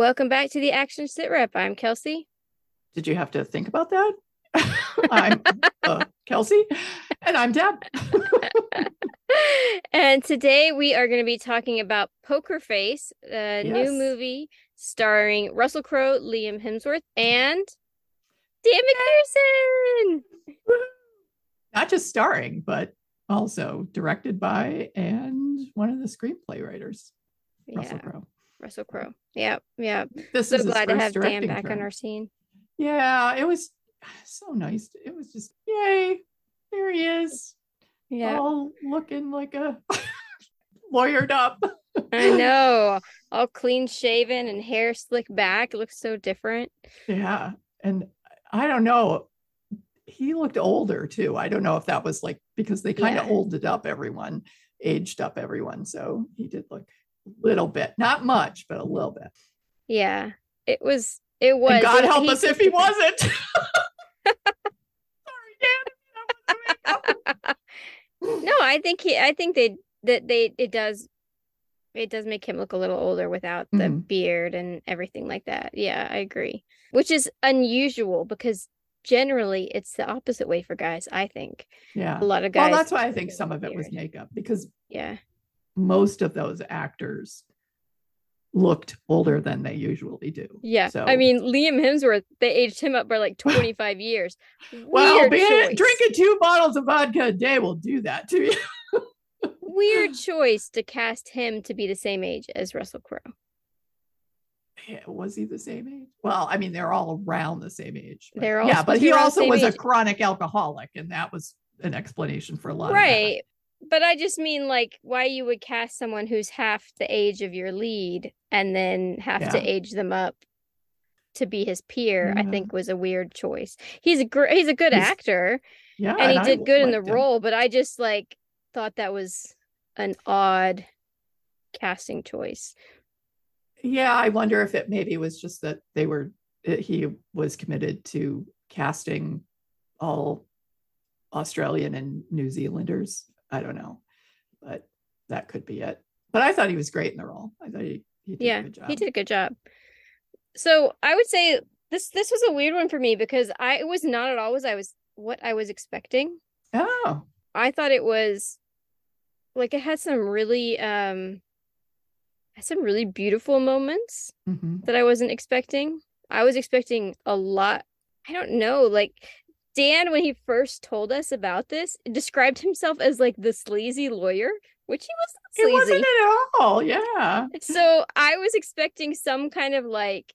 Welcome back to the Action Sit Rep. I'm Kelsey. Did you have to think about that? I'm uh, Kelsey, and I'm Deb. and today we are going to be talking about Poker Face, a Yes. new movie starring Russell Crowe, Liam Hemsworth, and Dan MacPherson. Not just starring, but also directed by and one of the screenplay writers, Russell Yeah, Crowe. Russell Crowe. Yeah, yeah. This So is glad to have Dan back on our scene. Yeah, it was so nice. It was just yay! There he is, Yeah, all looking like a lawyered up. I know. All clean shaven and hair slicked back. It looks so different. Yeah, and I don't know. He looked older too. I don't know if that was like because they kind of Yeah. olded up everyone, aged up everyone. So he did look little bit, not much, but a little bit. Yeah, it was. It was. and God it- help he us if he wasn't. Sorry, Dan. if that wasn't makeup. No, I think he. I think they that they it does. It does make him look a little older without the Mhm. beard and everything like that. Yeah, I agree. Which is unusual because generally it's the opposite way for guys. I think Yeah. a lot of guys Well, that's why I think some of it was makeup because Yeah, most of those actors looked older than they usually do. yeah. So I mean, Liam Hemsworth. They aged him up by like twenty five years. well, being, drinking two bottles of vodka a day will do that to you. Weird choice to cast him to be the same age as Russell Crowe. Yeah, was he the same age? Well, I mean, they're all around the same age. but- They're all yeah, but he also was a chronic alcoholic, and that was an explanation for a lot of right but i just mean like why you would cast someone who's half the age of your lead and then have to age them up to be his peer i think was a weird choice he's a great he's a good He's- actor. Yeah, and he I did good in the him. role but i just like thought that was an odd casting choice Yeah, I wonder if it maybe was just that they were eh, he was committed to casting all Australian and New Zealanders. I don't know, but that could be it. But I thought he was great in the role. I thought he, he did yeah a good job. he did a good job so i would say this this was a weird one for me because i it was not at all was i was what i was expecting Oh, I thought it was like it had some really um had some really beautiful moments mhm. that I wasn't expecting. I was expecting a lot. I don't know, like Dan when he first told us about this, described himself as like the sleazy lawyer, which he wasn't it not wasn't at all. Yeah, So I was expecting some kind of like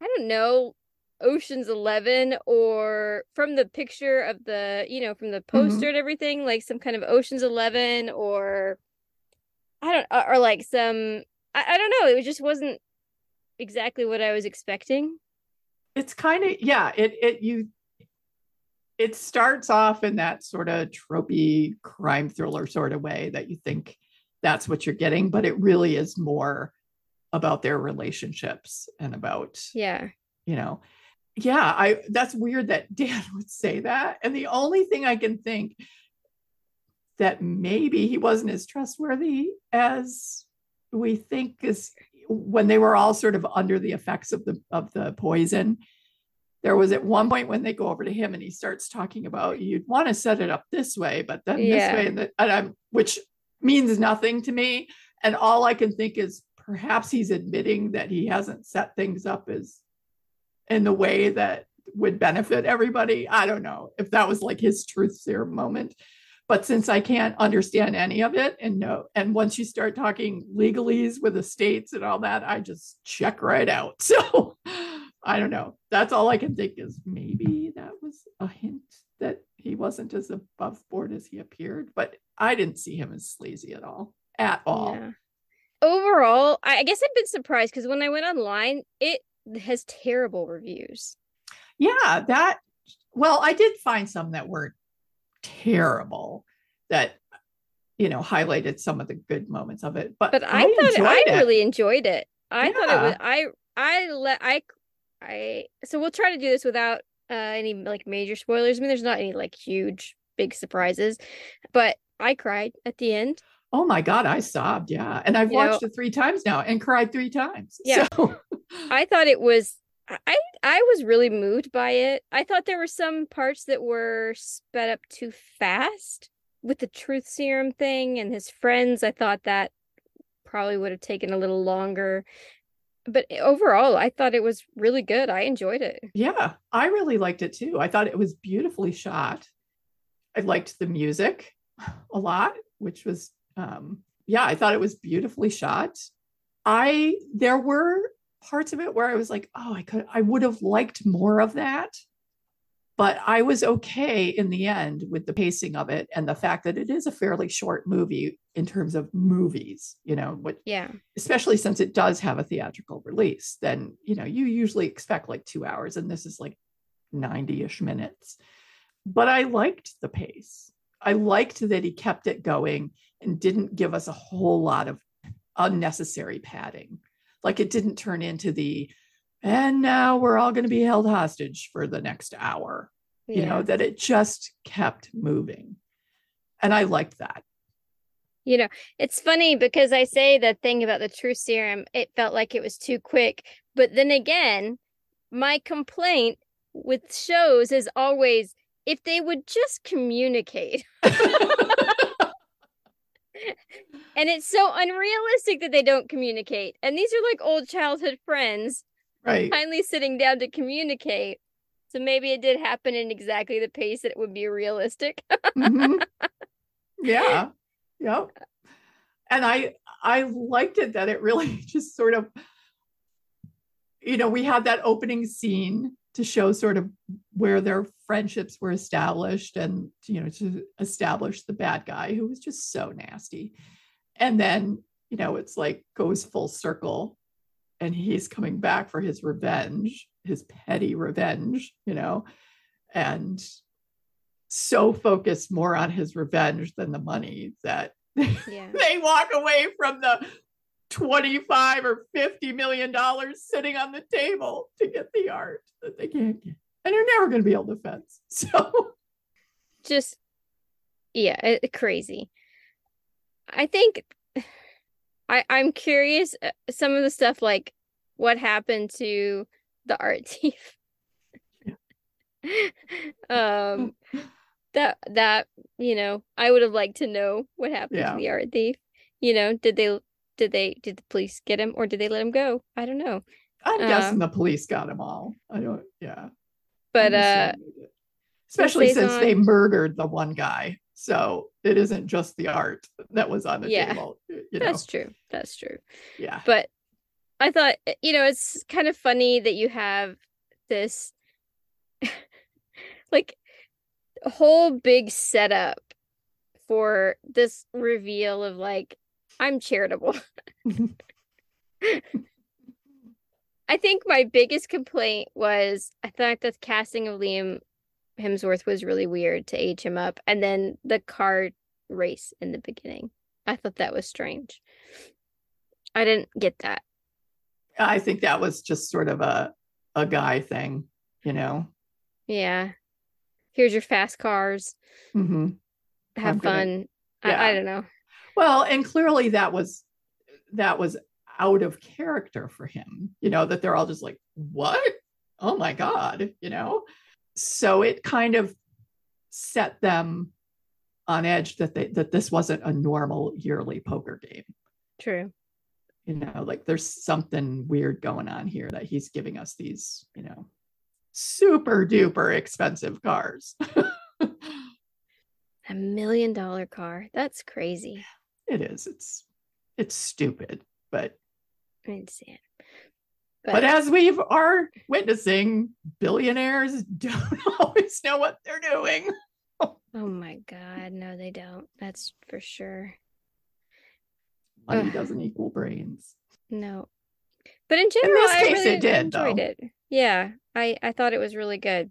I don't know, Ocean's 11 or from the picture of the, you know, from the mm-hmm. poster and everything, like some kind of Ocean's 11 or I don't uh, or like some I, I don't know, it just wasn't exactly what I was expecting. it's kind of yeah. It it you. It starts off in that sort of tropey crime thriller sort of way that you think that's what you're getting, but it really is more about their relationships and about Yeah. you know yeah i that's weird that dan would say that and the only thing i can think that maybe he wasn't as trustworthy as we think is when they were all sort of under the effects of the of the poison there was at one point when they go over to him and he starts talking about you'd want to set it up this way but then Yeah. this way and, the, and i'm which means nothing to me and all i can think is perhaps he's admitting that he hasn't set things up as in the way that would benefit everybody. I don't know if that was like his truth serum moment. But since I can't understand any of it and no, and once you start talking legalese with the states and all that, I just check right out. So I don't know. That's all I can think is maybe that was a hint that he wasn't as above board as he appeared, but I didn't see him as sleazy at all. At all. Yeah. Overall, I I guess I've been surprised because when I went online, it has terrible reviews. yeah that well i did find some that weren't terrible that you know highlighted some of the good moments of it but, but I, thought enjoyed I it. really enjoyed it. I thought it was I I let I I so we'll try to do this without uh any like major spoilers. I mean there's not any like huge big surprises, but I cried at the end. Oh my God, I sobbed. Yeah. And I've You watched know- it three times now and cried three times. Yeah. So, I thought it was I I was really moved by it. I thought there were some parts that were sped up too fast with the truth serum thing and his friends. I thought that probably would have taken a little longer. But overall, I thought it was really good. I enjoyed it. yeah, I really liked it too. I thought it was beautifully shot. I liked the music a lot, which was, um, yeah, I thought it was beautifully shot. I, there were parts of it where I was like, oh, I could, I would have liked more of that. But I was okay in the end with the pacing of it and the fact that it is a fairly short movie in terms of movies, you know, what Yeah. especially since it does have a theatrical release, then you know you usually expect like two hours, and this is like 90-ish minutes. But I liked the pace. I liked that he kept it going and didn't give us a whole lot of unnecessary padding. Like it didn't turn into the and now we're all going to be held hostage for the next hour. You know, that it just kept moving. And I liked that. You know, it's funny because I say the thing about the true serum, it felt like it was too quick. But then again, my complaint with shows is always if they would just communicate. And it's so unrealistic that they don't communicate. And these are like old childhood friends right. finally sitting down to communicate. So maybe it did happen in exactly the pace that it would be realistic. Mhm. yeah yep. And i i liked it that it really just sort of you know we had that opening scene to show sort of where their friendships were established and you know to establish the bad guy who was just so nasty. And then you know it's like goes full circle and he's coming back for his revenge his petty revenge you know and so focused more on his revenge than the money that Yeah. they walk away from the 25 or 50 million dollars sitting on the table to get the art that they can't get and they're never going to be able to fence so Just, yeah, it, crazy. I think I, I'm curious uh, some of the stuff like what happened to the art thief. um that that you know i would have liked to know what happened Yeah. to the art thief. You know did they did they did the police get him or did they let him go? I don't know. I'm Uh, guessing the police got him all. I don't yeah. But uh assuming they did. especially since they murdered the one guy. So it isn't just the art that was on the Yeah. table you know. That's true. That's true. Yeah. But i thought eh, you know it's kind of funny that you have this like whole big setup for this reveal of like i'm charitable I think my biggest complaint was I thought the casting of Liam Hemsworth was really weird to age him up, and then the car race in the beginning. I thought that was strange. I didn't get that. i think that was just sort of a a guy thing you know Yeah. Here's your fast cars. hmm Have I'm gonna- fun. I. I don't know. Well, and clearly that was that was out of character for him, you know, that they're all just like, what? Oh my God, you know? So it kind of set them on edge that they that this wasn't a normal yearly poker game. True. You know, like there's something weird going on here that he's giving us these, you know, super duper expensive cars. A million dollar car. That's crazy. it is. It's it's stupid, but I didn't see it. But as we are witnessing, billionaires don't always know what they're doing. oh my God. No, they don't. That's for sure. Money Ugh. doesn't equal brains. No. But in general, this I case, really it did, enjoyed though. it. Yeah, I I thought it was really good.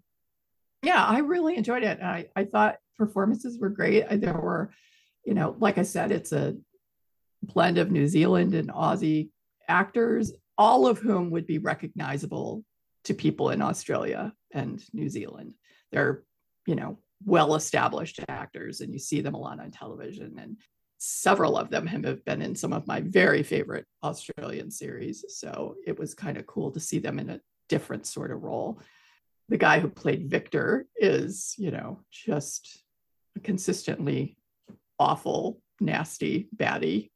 Yeah, I really enjoyed it. I, I thought performances were great. There were, you know, like I said, it's a blend of New Zealand and Aussie actors, all of whom would be recognizable to people in Australia and New Zealand. They're, you know, well established actors and you see them a lot on television. And several of them have been in some of my very favorite Australian series. So it was kind of cool to see them in a different sort of role. The guy who played Victor is, you know, just consistently awful, nasty, baddie.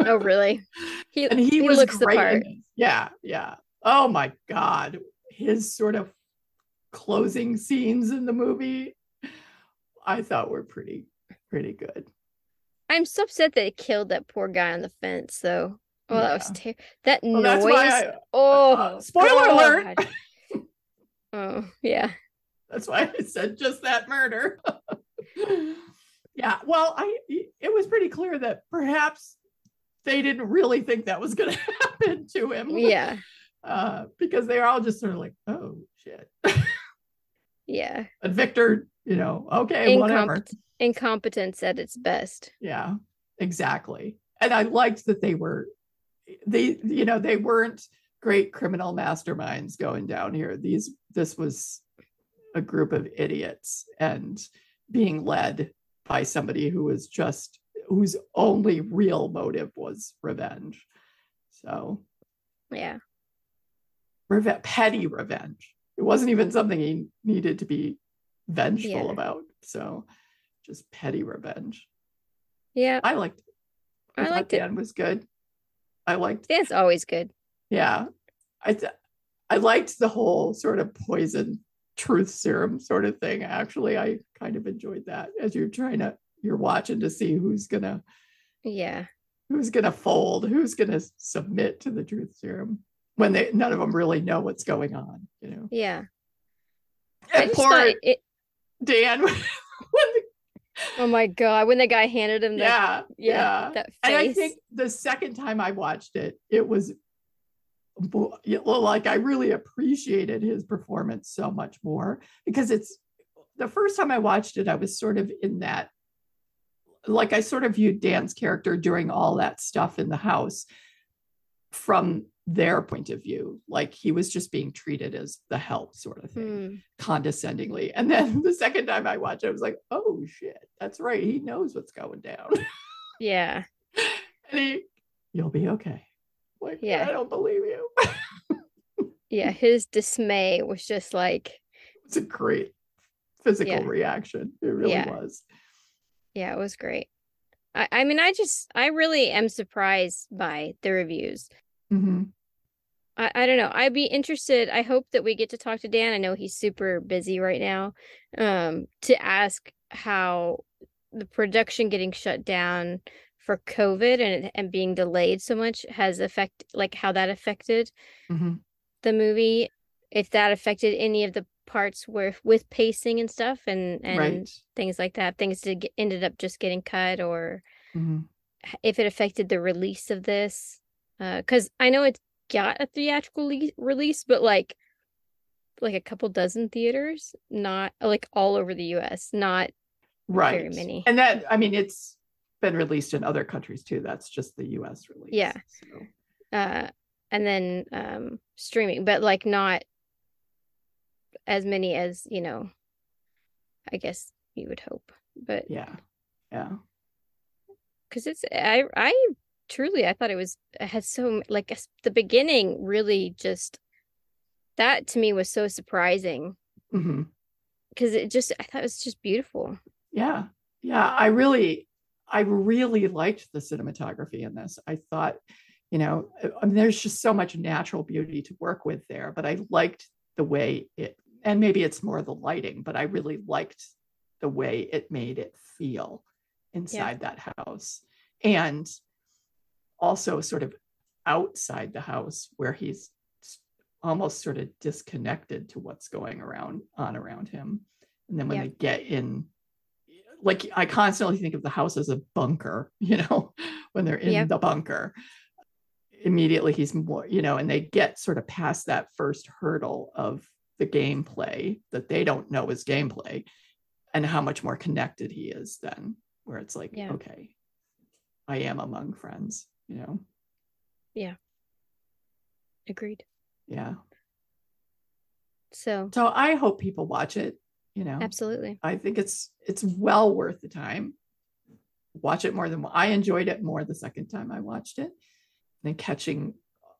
oh, really? He, and he, he was looks great the part. Yeah, yeah. Oh my God. His sort of closing scenes in the movie, I thought were pretty, pretty good. I'm so upset that it killed that poor guy on the fence, though. Oh, yeah. that was terrible. that well, noise. I, oh, uh, spoiler oh, alert! oh, yeah. That's why I said just that murder. yeah, well, I it was pretty clear that perhaps they didn't really think that was going to happen to him. Yeah. Uh, because they're all just sort of like, oh shit. Yeah. But Victor, you know, okay, Incomp- whatever incompetence at its best. Yeah, exactly. And I liked that they were they you know they weren't great criminal masterminds going down here. These this was a group of idiots and being led by somebody who was just whose only real motive was revenge. So yeah. Reve- petty revenge. It wasn't even something he needed to be vengeful yeah. about. So just petty revenge. Yeah. I liked it. I, I liked it. was good. I liked Dan's always good. Yeah. I th- I liked the whole sort of poison truth serum sort of thing. Actually, I kind of enjoyed that as you're trying to you're watching to see who's gonna yeah who's gonna fold, who's gonna submit to the truth serum when they none of them really know what's going on, you know. Yeah. And poor it, Dan when the Oh my god! When the guy handed him, the, yeah, yeah, that face. And I think the second time I watched it, it was like I really appreciated his performance so much more because it's the first time I watched it, I was sort of in that, like I sort of viewed Dan's character during all that stuff in the house from their point of view like he was just being treated as the help sort of thing mm. condescendingly. And then the second time i watched it i was like oh shit that's right he knows what's going down. Yeah. And he you'll be okay. Like yeah. i don't believe you. Yeah his dismay was just like it's a great physical yeah. reaction it really yeah. was. Yeah it was great. I, I mean i just i really am surprised by the reviews. Mm-hmm. I, I don't know. I'd be interested. I hope that we get to talk to Dan. I know he's super busy right now. Um, to ask how the production getting shut down for COVID and and being delayed so much has affect like how that affected mm-hmm. the movie. If that affected any of the parts where with pacing and stuff and and right. things like that, things that ended up just getting cut or mm-hmm. if it affected the release of this because uh, I know it got a theatrical le- release, but like like a couple dozen theaters, not like all over the U.S. Not right very many. And that I mean, it's been released in other countries too. That's just the U.S. release. Yeah. So. Uh, and then um streaming, but like not as many as you know. I guess you would hope, but yeah, yeah. Because it's I I truly i thought it was it had so like the beginning really just that to me was so surprising. Because mm-hmm. it just i thought it was just beautiful. Yeah. Yeah i really i really liked the cinematography in this. I thought you know I mean, there's just so much natural beauty to work with there but i liked the way it and maybe it's more the lighting but i really liked the way it made it feel inside yeah. that house. And also sort of outside the house where he's almost sort of disconnected to what's going around on around him and then when yeah. they get in like i constantly think of the house as a bunker you know when they're in the bunker immediately he's more you know and they get sort of past that first hurdle of the gameplay that they don't know is gameplay and how much more connected he is then where it's like yeah. okay i am among friends you know yeah agreed yeah so so i hope people watch it you know absolutely i think it's it's well worth the time watch it more than I enjoyed it more the second time I watched it and catching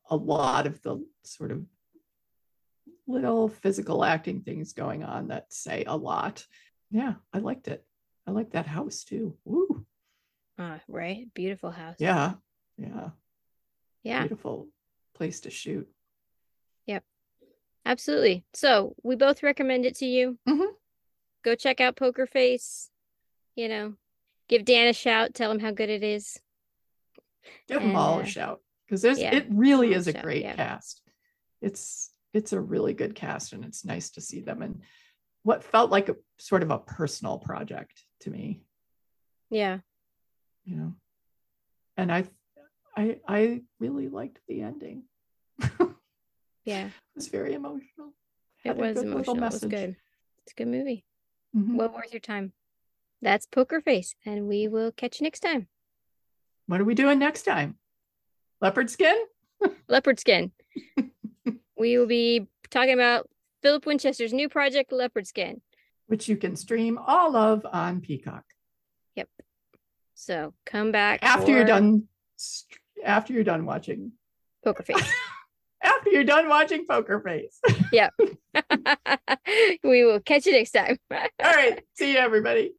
a lot of the sort of little physical acting things going on that say a lot. Yeah, I liked it. I like that house too. Woo. Uh, right. Beautiful house. Yeah. Yeah. Yeah. Beautiful place to shoot. Yep. Absolutely. So we both recommend it to you. Mhm. Go check out Poker Face. You know, give Dan a shout. Tell him how good it is. Give them all And, a uh, shout because there's yeah, it really is a shout, great yeah. cast. It's it's a really good cast and it's nice to see them and what felt like a sort of a personal project to me, Yeah. you know. And I I I really liked the ending. Yeah, it was very emotional. It Had a was good emotional. It was message. good. It's a good movie. Mhm. Well worth your time. That's Poker Face, and we will catch you next time. What are we doing next time? Leopard skin? Leopard Skin. we will be talking about Philip Winchester's new project, Leopard Skin. which you can stream all of on Peacock. Yep. So come back After you're done st- after you're done watching Poker Face. after you're done watching Poker Face. Yep. we will catch you next time. all right. See you everybody.